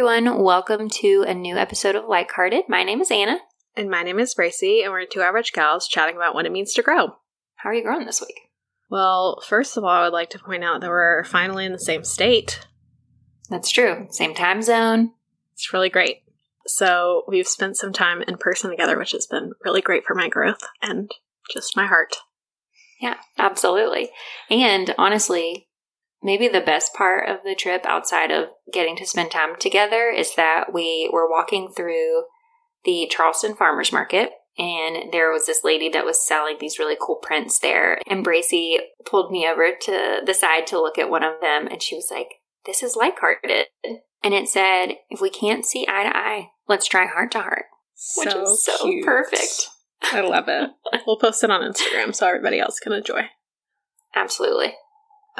everyone. Welcome to a new episode of Like Hearted. My name is Anna. And my name is Bracey, and we're two average gals chatting about what it means to grow. How are you growing this week? Well, first of all, I would like to point out that we're finally in the same state. That's true. Same time zone. It's really great. So we've spent some time in person together, which has been really great for my growth and just my heart. Yeah, absolutely. And honestly, maybe the best part of the trip outside of getting to spend time together is that we were walking through the Charleston Farmers Market and there was this lady that was selling these really cool prints there. And Bracey pulled me over to the side to look at one of them and she was like, This is like hearted. And it said, If we can't see eye to eye, let's try heart to heart. So which is so cute. perfect. I love it. we'll post it on Instagram so everybody else can enjoy. Absolutely.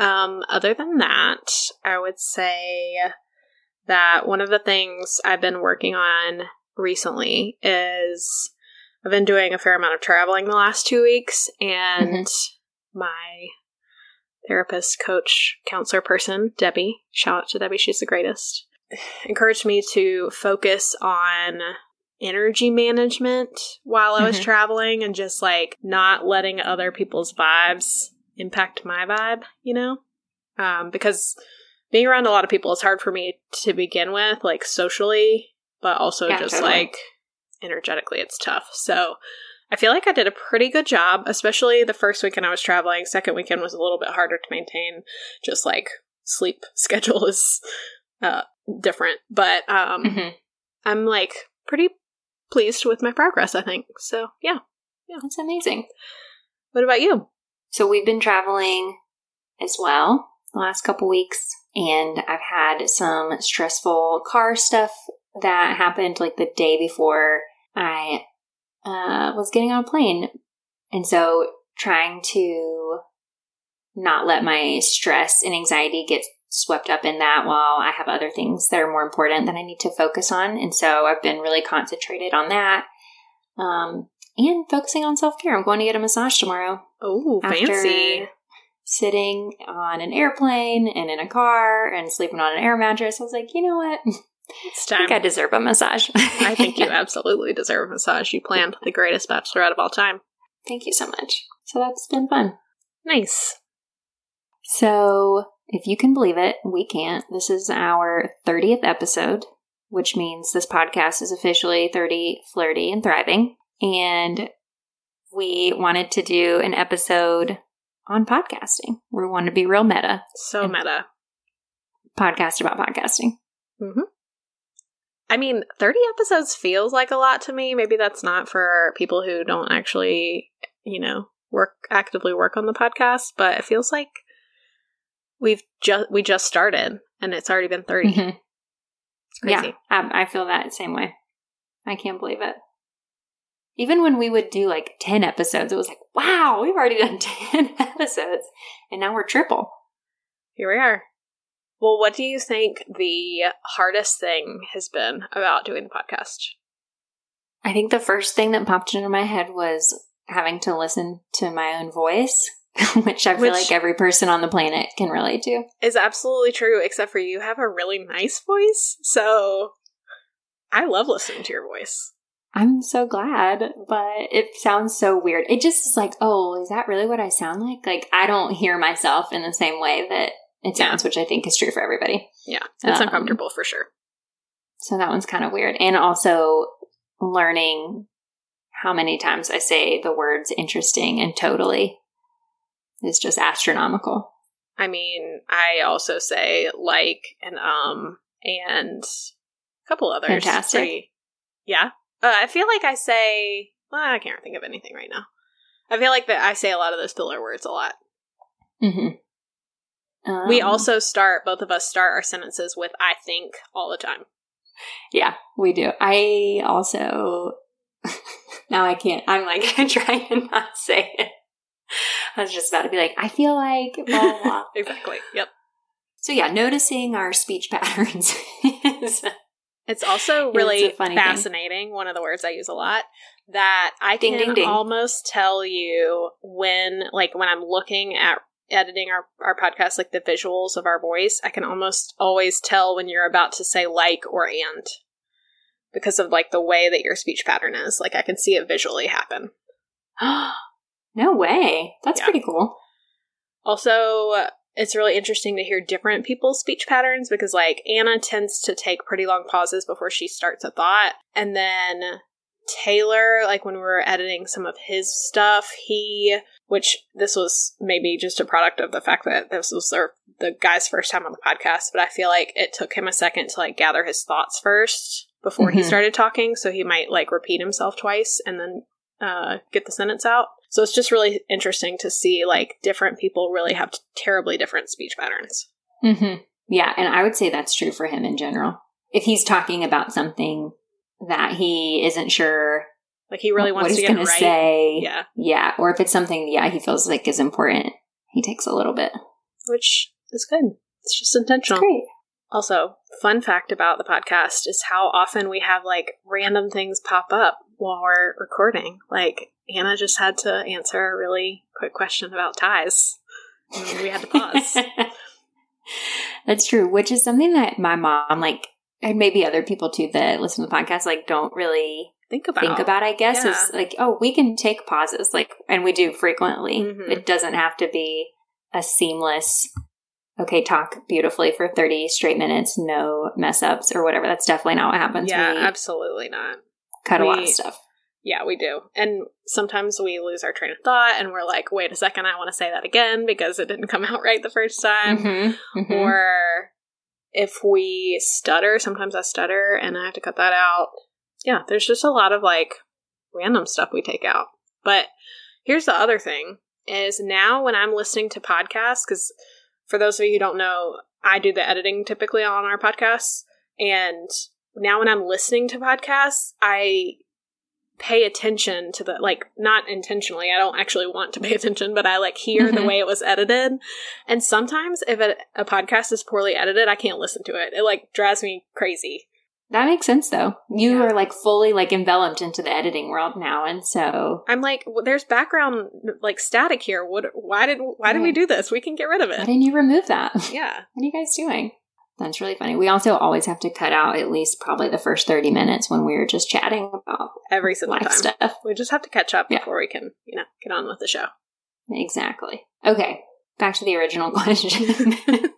Um, other than that, I would say that one of the things I've been working on recently is I've been doing a fair amount of traveling the last two weeks, and my therapist, coach, counselor person, Debbie, shout out to Debbie, she's the greatest, encouraged me to focus on energy management while I was Mhm. traveling and just like not letting other people's vibes impact my vibe, you know? Um, because being around a lot of people is hard for me to begin with, like socially, but also Yeah, just totally. like energetically, it's tough. So I feel like I did a pretty good job, especially the first weekend I was traveling. Second weekend was a little bit harder to maintain, just like sleep schedule is uh, different. But um, Mhm. I'm like pretty pleased with my progress, I think. So yeah. yeah. That's amazing. What about you? So we've been traveling as well the last couple weeks, and I've had some stressful car stuff that happened like the day before I uh, was getting on a plane, and so trying to not let my stress and anxiety get swept up in that while I have other things that are more important that I need to focus on, and so I've been really concentrated on that. Um, and focusing on self care. I'm going to get a massage tomorrow Oh, fancy. sitting on an airplane and in a car and sleeping on an air mattress. I was like, you know what? It's I time. think I deserve a massage. I think you absolutely deserve a massage. You planned the greatest bachelorette of all time. Thank you so much. So that's been fun. Nice. So, if you can believe it, we can't. This is our 30th episode, which means this podcast is officially 30, flirty, and thriving. And we wanted to do an episode on podcasting. We want to be real meta, So meta. podcast about podcasting. hmm I mean, 30 episodes feels like a lot to me. Maybe that's not for people who don't actually, you know, work actively work on the podcast, but it feels like we've just we just started and it's already been 30. Mhm. It's crazy. Yeah, um, I feel that same way. I can't believe it. Even when we would do like 10 episodes, it was like, wow, we've already done 10 episodes. And now we're triple. Here we are. Well, what do you think the hardest thing has been about doing the podcast? I think the first thing that popped into my head was having to listen to my own voice, which I feel Which- like every person on the planet can relate to. Is absolutely true, except for you have a really nice voice. So I love listening to your voice. I'm so glad, but it sounds so weird. It just is like, oh, is that really what I sound like? Like, I don't hear myself in the same way that it Yeah. sounds, which I think is true for everybody. Yeah, it's Um, uncomfortable for sure. So that one's kind of weird. And also learning how many times I say the words interesting and totally is just astronomical. I mean, I also say like and um and a couple others. Fantastic. Pretty- yeah. Uh, I feel like I say, well, I can't think of anything right now. I feel like that I say a lot of those filler words a lot. Mm-hmm. Um, we also start, both of us start our sentences with I think all the time. yeah, we do. I also, now I can't, I'm like trying to not say it. I was just about to be like, I feel like, blah, blah, blah. Exactly. Yep. So yeah, noticing our speech patterns is It's also really a funny thing. fascinating. One of the words I use a lot that I Ding, can ding, ding. almost tell you when, like, when I'm looking at editing our, our podcast, like the visuals of our voice, I can almost always tell when you're about to say like or and because of like the way that your speech pattern is. Like I can see it visually happen. no way. That's Yeah. pretty cool. Also, it's really interesting to hear different people's speech patterns because, like, Anna tends to take pretty long pauses before she starts a thought. And then Taylor, like, when we were editing some of his stuff, he, which this was maybe just a product of the fact that this was their, the guy's first time on the podcast, but I feel like it took him a second to, like, gather his thoughts first before he Mhm. started talking. So he might, like, repeat himself twice and then uh, get the sentence out. So it's just really interesting to see like different people really have terribly different speech patterns. hmm Yeah, and I would say that's true for him in general. If he's talking about something that he isn't sure Like he really what wants to he's going right. to say, Yeah, yeah, or if it's something, yeah, he feels like is important, he takes a little bit. which is good. It's just intentional. Great. Also, fun fact about the podcast is how often we have like random things pop up while we're recording. Like Anna just had to answer a really quick question about ties. And we had to pause. That's true, which is something that my mom, like, and maybe other people too that listen to the podcast, like, don't really Think about think about, I guess, Yeah. is like, oh, we can take pauses, like, and we do frequently. Mhm. It doesn't have to be a seamless, okay, talk beautifully for 30 straight minutes, no mess ups or whatever. That's definitely not what happens. Yeah, we absolutely not. cut a lot of stuff. Yeah, we do. And sometimes we lose our train of thought and we're like, wait a second, I want to say that again because it didn't come out right the first time. Mhm, mhm. Or if we stutter, sometimes I stutter and I have to cut that out. Yeah, there's just a lot of like random stuff we take out. But here's the other thing is now when I'm listening to podcasts, because for those of you who don't know, I do the editing typically on our podcasts. And now when I'm listening to podcasts, I pay attention to the like not intentionally i don't actually want to pay attention but i like hear the way it was edited. And sometimes if a, a podcast is poorly edited i can't listen to it. It like drives me crazy that makes sense though. You Yeah. are like fully like enveloped into the editing world now. And so i'm like well, there's background like static here what why did why did we do this we can get rid of it. why didn't you remove that? yeah What are you guys doing? That's really funny. We also always have to cut out at least probably the first 30 minutes when we were just chatting about every single time stuff. we just have to catch up Yeah. before we can you know get on with the show Exactly. Okay, back to the original question.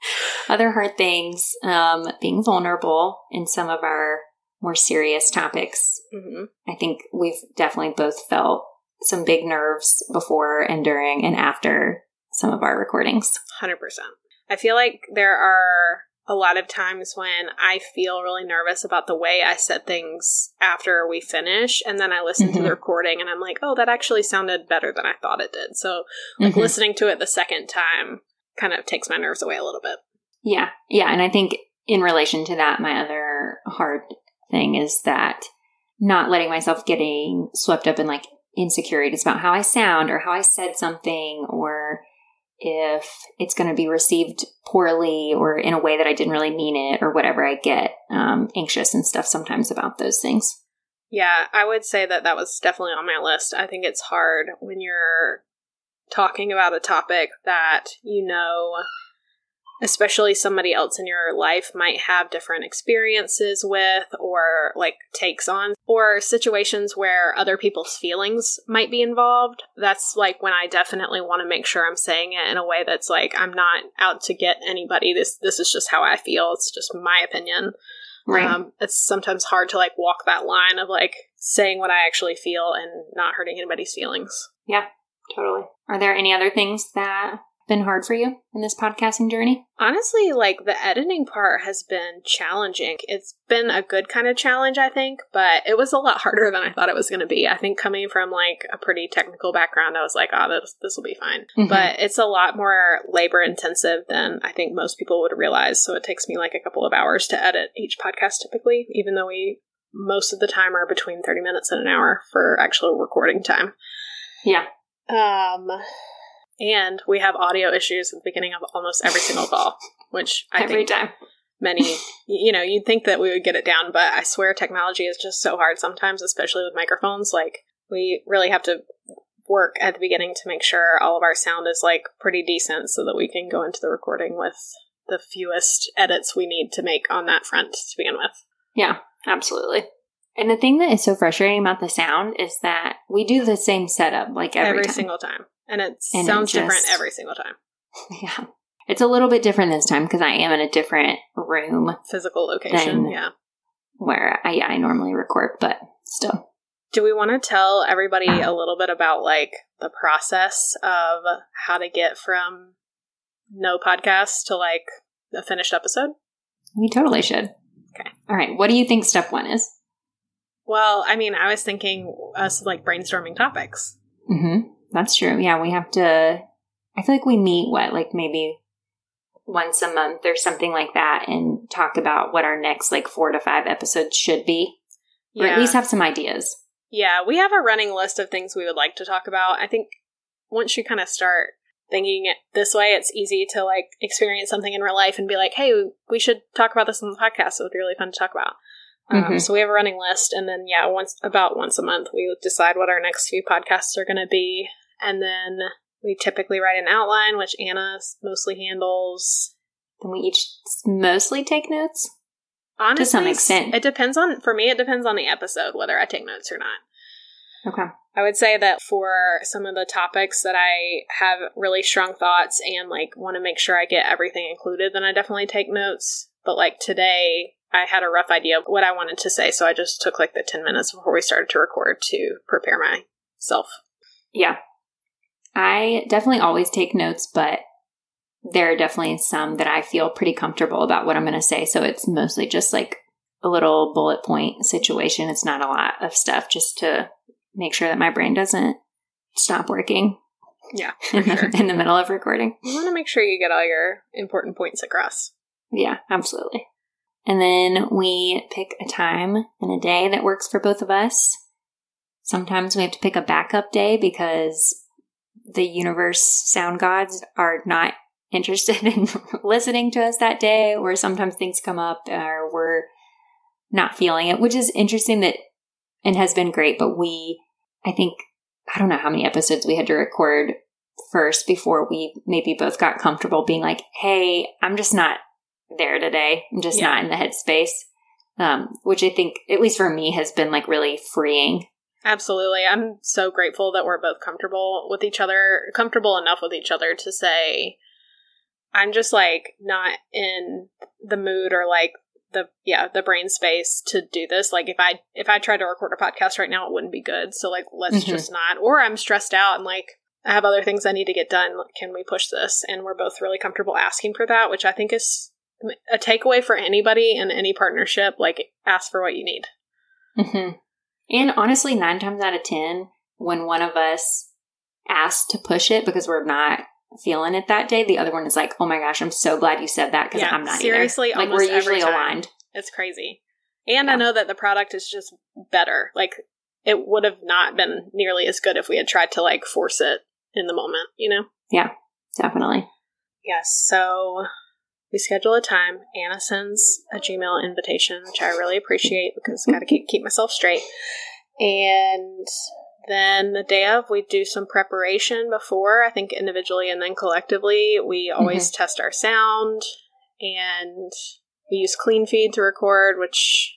Other hard things, um, being vulnerable in some of our more serious topics. hmm I think we've definitely both felt some big nerves before and during and after some of our recordings. 100% i feel like there are a lot of times when i feel really nervous about the way i said things after we finish and then i listen to Mhm. the recording and i'm like oh that actually sounded better than i thought it did so like Mhm. listening to it the second time kind of takes my nerves away a little bit Yeah, yeah, and I think in relation to that, my other hard thing is that not letting myself getting swept up in like insecurities about how I sound or how I said something or if it's going to be received poorly or in a way that I didn't really mean it or whatever. I get um, anxious and stuff sometimes about those things. Yeah, I would say that that was definitely on my list. I think it's hard when you're talking about a topic that you know, especially somebody else in your life might have different experiences with or like takes on, or situations where other people's feelings might be involved. That's like when I definitely want to make sure I'm saying it in a way that's like I'm not out to get anybody. This this is just how I feel. It's just my opinion. Right. Um, it's sometimes hard to like walk that line of like saying what I actually feel and not hurting anybody's feelings. Totally. Are there any other things that have been hard for you in this podcasting journey? Honestly, like the editing part has been challenging. It's been a good kind of challenge, I think, but it was a lot harder than I thought it was going to be. I think coming from like a pretty technical background, I was like, oh, this, this will be fine. Mhm. But it's a lot more labor intensive than I think most people would realize. So it takes me like a couple of hours to edit each podcast typically, even though we most of the time are between 30 minutes and an hour for actual recording time. Yeah. Um, and we have audio issues at the beginning of almost every single call, which I Every think time. many, you know, you'd think that we would get it down, but I swear technology is just so hard sometimes, especially with microphones. Like, we really have to work at the beginning to make sure all of our sound is like pretty decent so that we can go into the recording with the fewest edits we need to make on that front to begin with. Yeah, absolutely. And the thing that is so frustrating about the sound is that we do the same setup like every, every time. single time. And it And it sounds just- different every single time. Yeah. It's a little bit different this time because I am in a different room Physical location, yeah. where I, I normally record, but still. Do we want to tell everybody a little bit about like the process of how to get from no podcast to like a finished episode? We totally should. Okay. All right. What do you think step one is? Well, I mean, I was thinking us like brainstorming topics. Mm-hmm. That's true. Yeah, we have to. I feel like we meet what, like maybe once a month or something like that, and talk about what our next like four to five episodes should be, or at least have some ideas. Yeah, we have a running list of things we would like to talk about. I think once you kind of start thinking it this way, it's easy to like experience something in real life and be like, hey, we should talk about this on the podcast. It would be really fun to talk about. Um, Mhm. so we have a running list, and then yeah, once about once a month we decide what our next few podcasts are going to be, and then we typically write an outline, which Anna mostly handles. Then we each mostly take notes. Honestly, to some extent. it depends on for me. It depends on the episode whether I take notes or not. Okay. I would say that for some of the topics that I have really strong thoughts and like want to make sure I get everything included, then I definitely take notes. But like today, I had a rough idea of what I wanted to say, so I just took like the 10 minutes before we started to record to prepare myself. Yeah. I definitely always take notes, but there are definitely some that I feel pretty comfortable about what I'm going to say. So it's mostly just like a little bullet point situation. It's not a lot of stuff just to make sure that my brain doesn't stop working Yeah, in the, sure. in the middle of recording. You want to make sure you get all your important points across. Yeah, absolutely. And then we pick a time and a day that works for both of us. Sometimes we have to pick a backup day because the universe sound gods are not interested in listening to us that day, or sometimes things come up or we're not feeling it, which is interesting that and has been great. But we, I think, I don't know how many episodes we had to record first before we maybe both got comfortable being like, hey, I'm just not there today. I'm just Yeah. not in the headspace. Um, which I think, at least for me, has been like really freeing. Absolutely. I'm so grateful that we're both comfortable with each other, comfortable enough with each other to say, I'm just like not in the mood or like the yeah the brain space to do this like if i if i tried to record a podcast right now it wouldn't be good so like let's Mhm. just not or i'm stressed out and like i have other things i need to get done can we push this and we're both really comfortable asking for that which i think is a takeaway for anybody in any partnership like ask for what you need hmm And honestly, nine times out of 10, when one of us asks to push it because we're not feeling it that day, the other one is like, oh my gosh, I'm so glad you said that because Yeah, I'm not seriously, either. Like, we're usually aligned. It's crazy. And I know that the product is just better. Like it would have not been nearly as good if we had tried to like force it in the moment, you know? Yeah. Definitely. Yes. So we schedule a time. Anna sends a Gmail invitation, which I really appreciate because I got to keep, keep myself straight. And then the day of, we do some preparation before, I think individually and then collectively. We always test our sound and we use Cleanfeed to record, which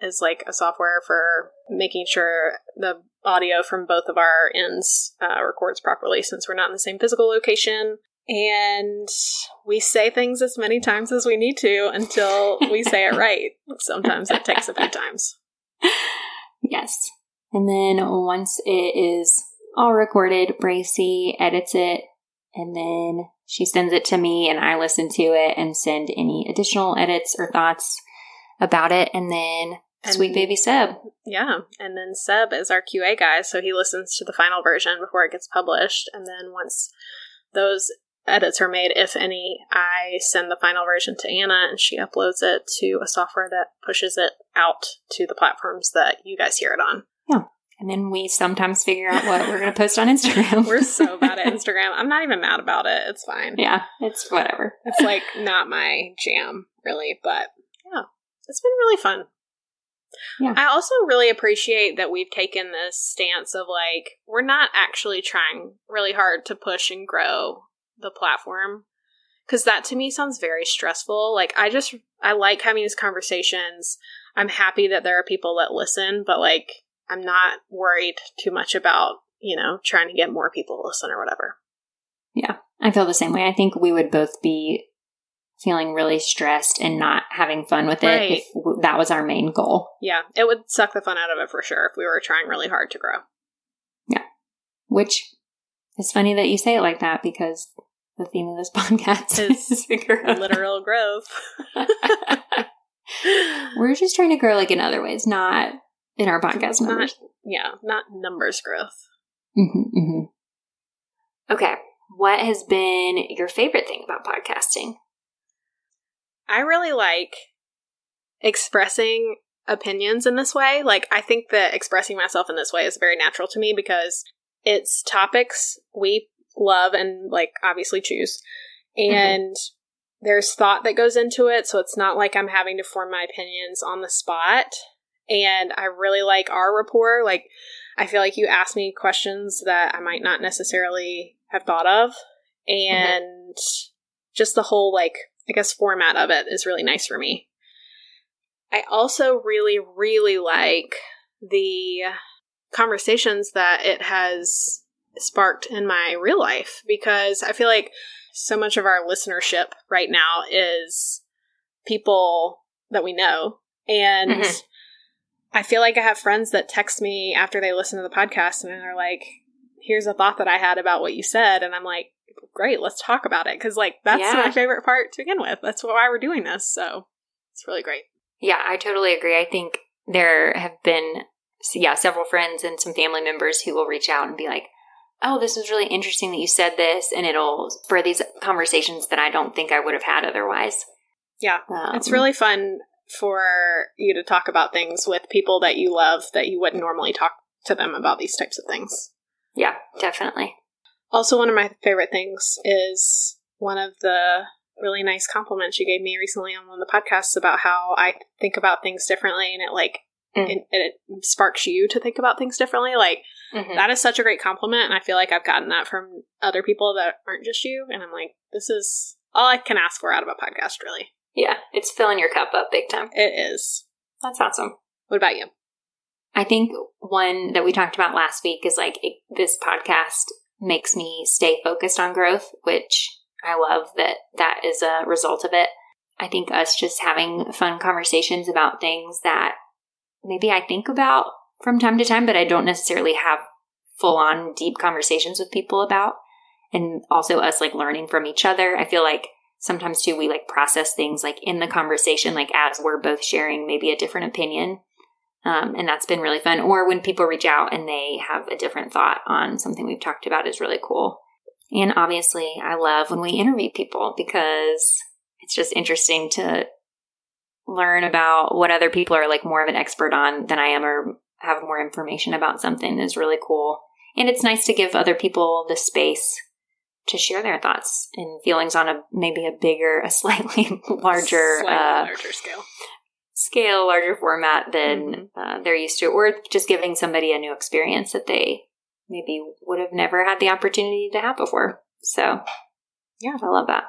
is like a software for making sure the audio from both of our ends uh, records properly since we're not in the same physical location. And we say things as many times as we need to until we say it right. Sometimes it takes a few times. Yes. And then once it is all recorded, Bracey edits it and then she sends it to me and I listen to it and send any additional edits or thoughts about it. And then And- sweet baby Seb. Yeah. And then Seb is our QA guy, so he listens to the final version before it gets published. And then once those edits are made, if any, I send the final version to Anna and she uploads it to a software that pushes it out to the platforms that you guys hear it on. Yeah. And then we sometimes figure out what we're going to post on Instagram. We're so bad at Instagram. I'm not even mad about it. It's fine. yeah, it's whatever. It's like not my jam, really, but yeah, it's been really fun. Yeah. I also really appreciate that we've taken this stance of like, we're not actually trying really hard to push and grow the platform. Cause that to me sounds very stressful. Like, I just, I like having these conversations. I'm happy that there are people that listen, but like, I'm not worried too much about, you know, trying to get more people to listen or whatever. Yeah, I feel the same way. I think we would both be feeling really stressed and not having fun with it Right. if w- that was our main goal. Yeah, it would suck the fun out of it for sure if we were trying really hard to grow. Yeah. Which is funny that you say it like that because the theme of this podcast Is is to grow. Literal growth. We're just trying to grow like in other ways, not in our podcast Not- numbers. yeah, not numbers growth. hmm hmm Okay, what has been your favorite thing about podcasting? I really like expressing opinions in this way. Like, I think that expressing myself in this way is very natural to me because it's topics we love and, like, obviously choose. Mm-hmm. And there's thought that goes into it. So it's not like I'm having to form my opinions on the spot. And I really like our rapport. Like, I feel like you ask me questions that I might not necessarily have thought of. Mm-hmm. And just the whole, like, I guess, format of it is really nice for me. I also really, really like the conversations that it has sparked in my real life because I feel like so much of our listenership right now is people that we know. And Mhm. I feel like I have friends that text me after they listen to the podcast and they're like, here's a thought that I had about what you said. And I'm like, great, let's talk about it. Cause like that's Yeah. my favorite part to begin with. That's why we're doing this. So it's really great. Yeah, I totally agree. I think there have been, yeah, several friends and some family members who will reach out and be like, oh, this was really interesting that you said this. And it'll spur these conversations that I don't think I would have had otherwise. Yeah. Um, It's really fun for you to talk about things with people that you love that you wouldn't normally talk to them about these types of things. yeah, definitely. Also, one of my favorite things is one of the really nice compliments you gave me recently on one of the podcasts about how I think about things differently and it like Mm. it, it sparks you to think about things differently. Like Mhm. that is such a great compliment, and I feel like I've gotten that from other people that aren't just you. And I'm like, this is all I can ask for out of a podcast. Really, Yeah, it's filling your cup up big time. it is. That's awesome. What about you? I think one that we talked about last week is like it, this podcast makes me stay focused on growth, which I love that that is a result of it. I think us just having fun conversations about things that maybe I think about from time to time, but I don't necessarily have full on deep conversations with people about. And also us like learning from each other. I feel like sometimes too, we like process things like in the conversation, like as we're both sharing maybe a different opinion. Um, and that's been really fun. Or when people reach out and they have a different thought on something we've talked about is really cool. And obviously, I love when we interview people because it's just interesting to learn about what other people are like more of an expert on than I am or have more information about something is really cool. And it's nice to give other people the space to share their thoughts and feelings on a maybe a bigger, a slightly larger, Slightly uh, larger scale. scale, larger format than Mhm. uh, they're used to, or just giving somebody a new experience that they maybe would have never had the opportunity to have before. So, Yeah. I love that.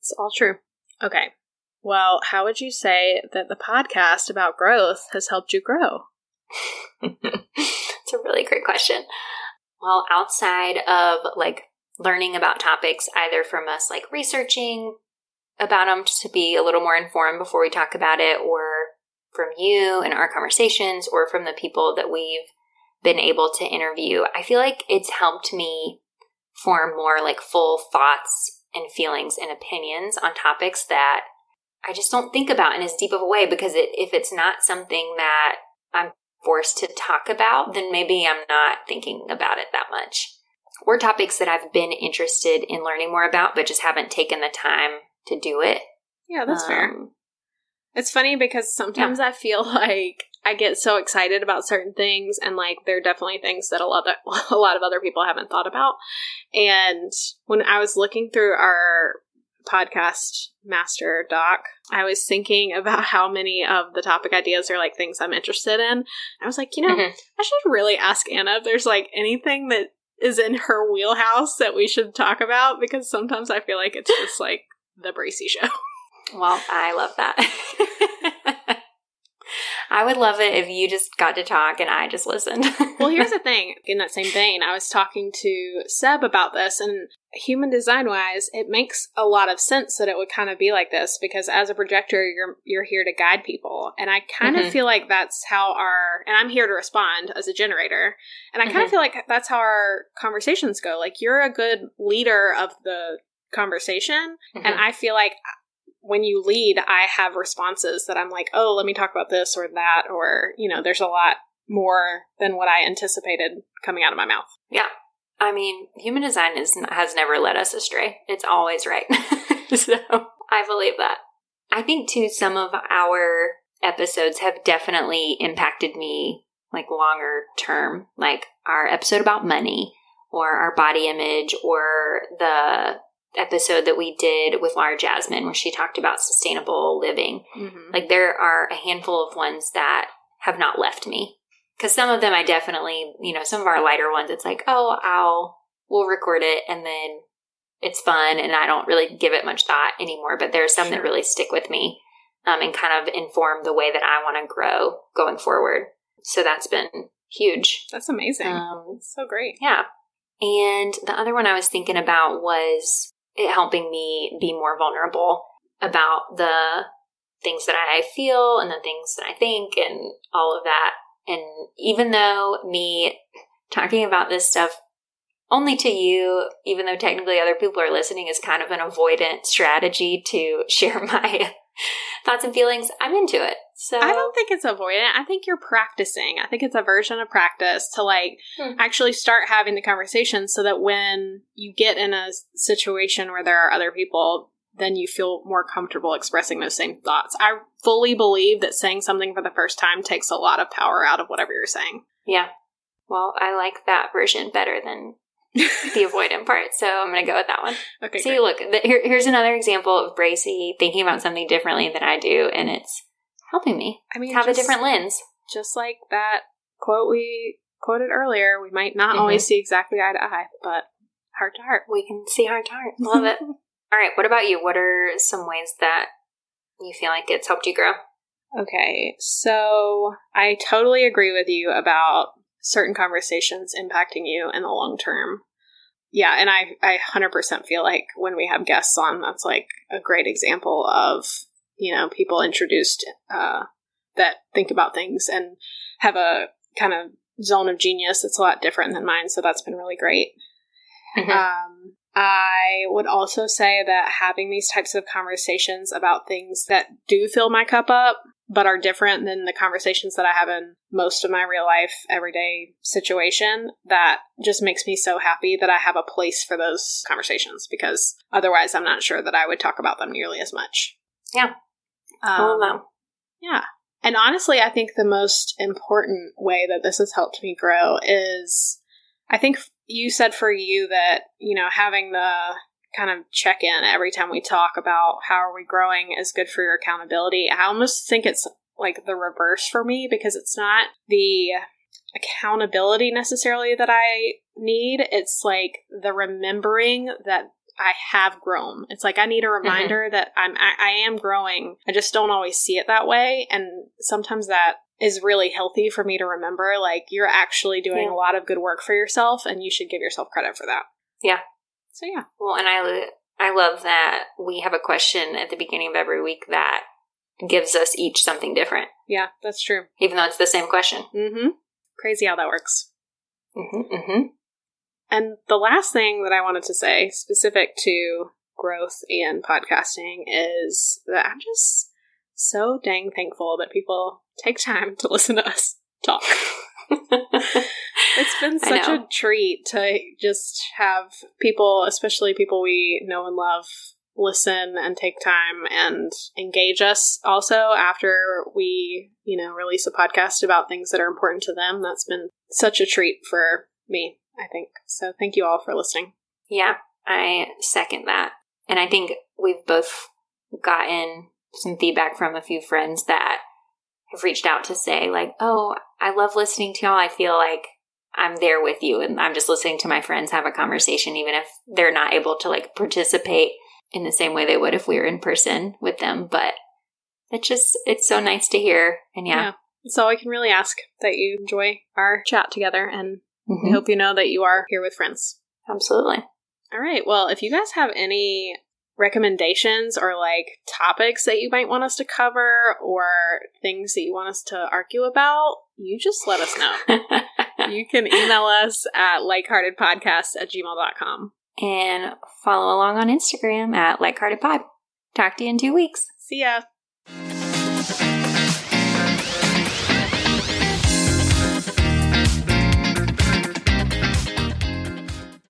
It's all true. Okay. Well, how would you say that the podcast about growth has helped you grow? it's a really great question. Well, outside of like learning about topics, either from us like researching about them to be a little more informed before we talk about it, or from you and our conversations, or from the people that we've been able to interview, I feel like it's helped me form more like full thoughts and feelings and opinions on topics that I just don't think about in as deep of a way because it, if it's not something that I'm forced to talk about, then maybe I'm not thinking about it that much. Or topics that I've been interested in learning more about, but just haven't taken the time to do it. Yeah, that's fair. Um, It's funny because sometimes I feel like I get so excited about certain things, and like there are definitely things that a lot of, a lot of other people haven't thought about. And when I was looking through our podcast master doc, I was thinking about how many of the topic ideas are like things I'm interested in. I was like, you know, Mhm. I should really ask Anna if there's like anything that is in her wheelhouse that we should talk about because sometimes I feel like it's just like the Bracey show. Well, I love that. I would love it if you just got to talk and I just listened. well, here's the thing. In that same vein, I was talking to Seb about this, and human design wise, it makes a lot of sense that it would kind of be like this because as a projector, you're you're here to guide people, and I kind Mhm. of feel like that's how our and I'm here to respond as a generator, and I kind Mhm. of feel like that's how our conversations go. Like you're a good leader of the conversation, and Mhm. I feel like when you lead, I have responses that I'm like, oh, let me talk about this or that, or, you know, there's a lot more than what I anticipated coming out of my mouth. I mean, human design is has never led us astray. It's always right. so I believe that. I think too, some of our episodes have definitely impacted me like longer term, like our episode about money or our body image or the episode that we did with Laura Jasmine where she talked about sustainable living. Mm-hmm. Like there are a handful of ones that have not left me. Cause some of them I definitely, you know, some of our lighter ones, it's like, oh, I'll, we'll record it and then it's fun and I don't really give it much thought anymore. But there are some that really stick with me um, and kind of inform the way that I want to grow going forward. So that's been huge. That's amazing. Um, so great. yeah. And the other one I was thinking about was it helping me be more vulnerable about the things that I feel and the things that I think and all of that. And even though me talking about this stuff only to you, even though technically other people are listening, is kind of an avoidant strategy to share my thoughts and feelings, I'm into it. So I don't think it's avoidant. I think you're practicing. I think it's a version of practice to like Hmm. actually start having the conversation so that when you get in a situation where there are other people, then you feel more comfortable expressing those same thoughts. I fully believe that saying something for the first time takes a lot of power out of whatever you're saying. Yeah. Well, I like that version better than the avoidant part. So I'm going to go with that one. Okay. See, great. look, th- here, here's another example of Bracey thinking about something differently than I do, and it's helping me I mean, have just, a different lens. just like that quote we quoted earlier, we might not Mhm. always see exactly eye to eye, but heart to heart. We can see heart to heart. Love it. All right. What about you? What are some ways that you feel like it's helped you grow? Okay, so I totally agree with you about certain conversations impacting you in the long term. Yeah, and I I 100% feel like when we have guests on, that's like a great example of, you know, people introduced uh, that think about things and have a kind of zone of genius that's a lot different than mine, so that's been really great. Mhm. Um, I would also say that having these types of conversations about things that do fill my cup up, but are different than the conversations that I have in most of my real life, everyday situation, that just makes me so happy that I have a place for those conversations because otherwise I'm not sure that I would talk about them nearly as much. Yeah. Um, wow. yeah. And honestly, I think the most important way that this has helped me grow is I think you said for you that, you know, having the kind of check in every time we talk about how are we growing is good for your accountability. I almost think it's like the reverse for me because it's not the accountability necessarily that I need. It's like the remembering that I have grown. It's like I need a reminder that I'm I, I am growing. I just don't always see it that way, and sometimes that is really healthy for me to remember. Like you're actually doing Yeah. a lot of good work for yourself, and you should give yourself credit for that. Yeah. So yeah, Well, and I, I love that we have a question at the beginning of every week that gives us each something different, yeah, that's true. even though it's the same question. Mm-hmm. Crazy how that works. Mm-hmm, mm-hmm. And the last thing that I wanted to say, specific to growth and podcasting, is that I'm just so dang thankful that people take time to listen to us talk. It's been such a treat to just have people, especially people we know and love, listen and take time and engage us also after we, you know, release a podcast about things that are important to them. That's been such a treat for me, I think. So thank you all for listening. Yeah, I second that. And I think we've both gotten some feedback from a few friends that have reached out to say, like, oh, I love listening to y'all. I feel like I'm there with you and I'm just listening to my friends have a conversation, even if they're not able to like participate in the same way they would if we were in person with them. But it's just, it's so nice to hear. And yeah. yeah. That's all I can really ask that you enjoy our chat together. And mm-hmm. we hope you know that you are here with friends. Absolutely. All right. Well, if you guys have any recommendations or like topics that you might want us to cover or things that you want us to argue about, you just let us know. you can email us at likeheartedpodcast at gmail.com. And follow along on Instagram at likeheartedpod. Talk to you in two weeks. See ya.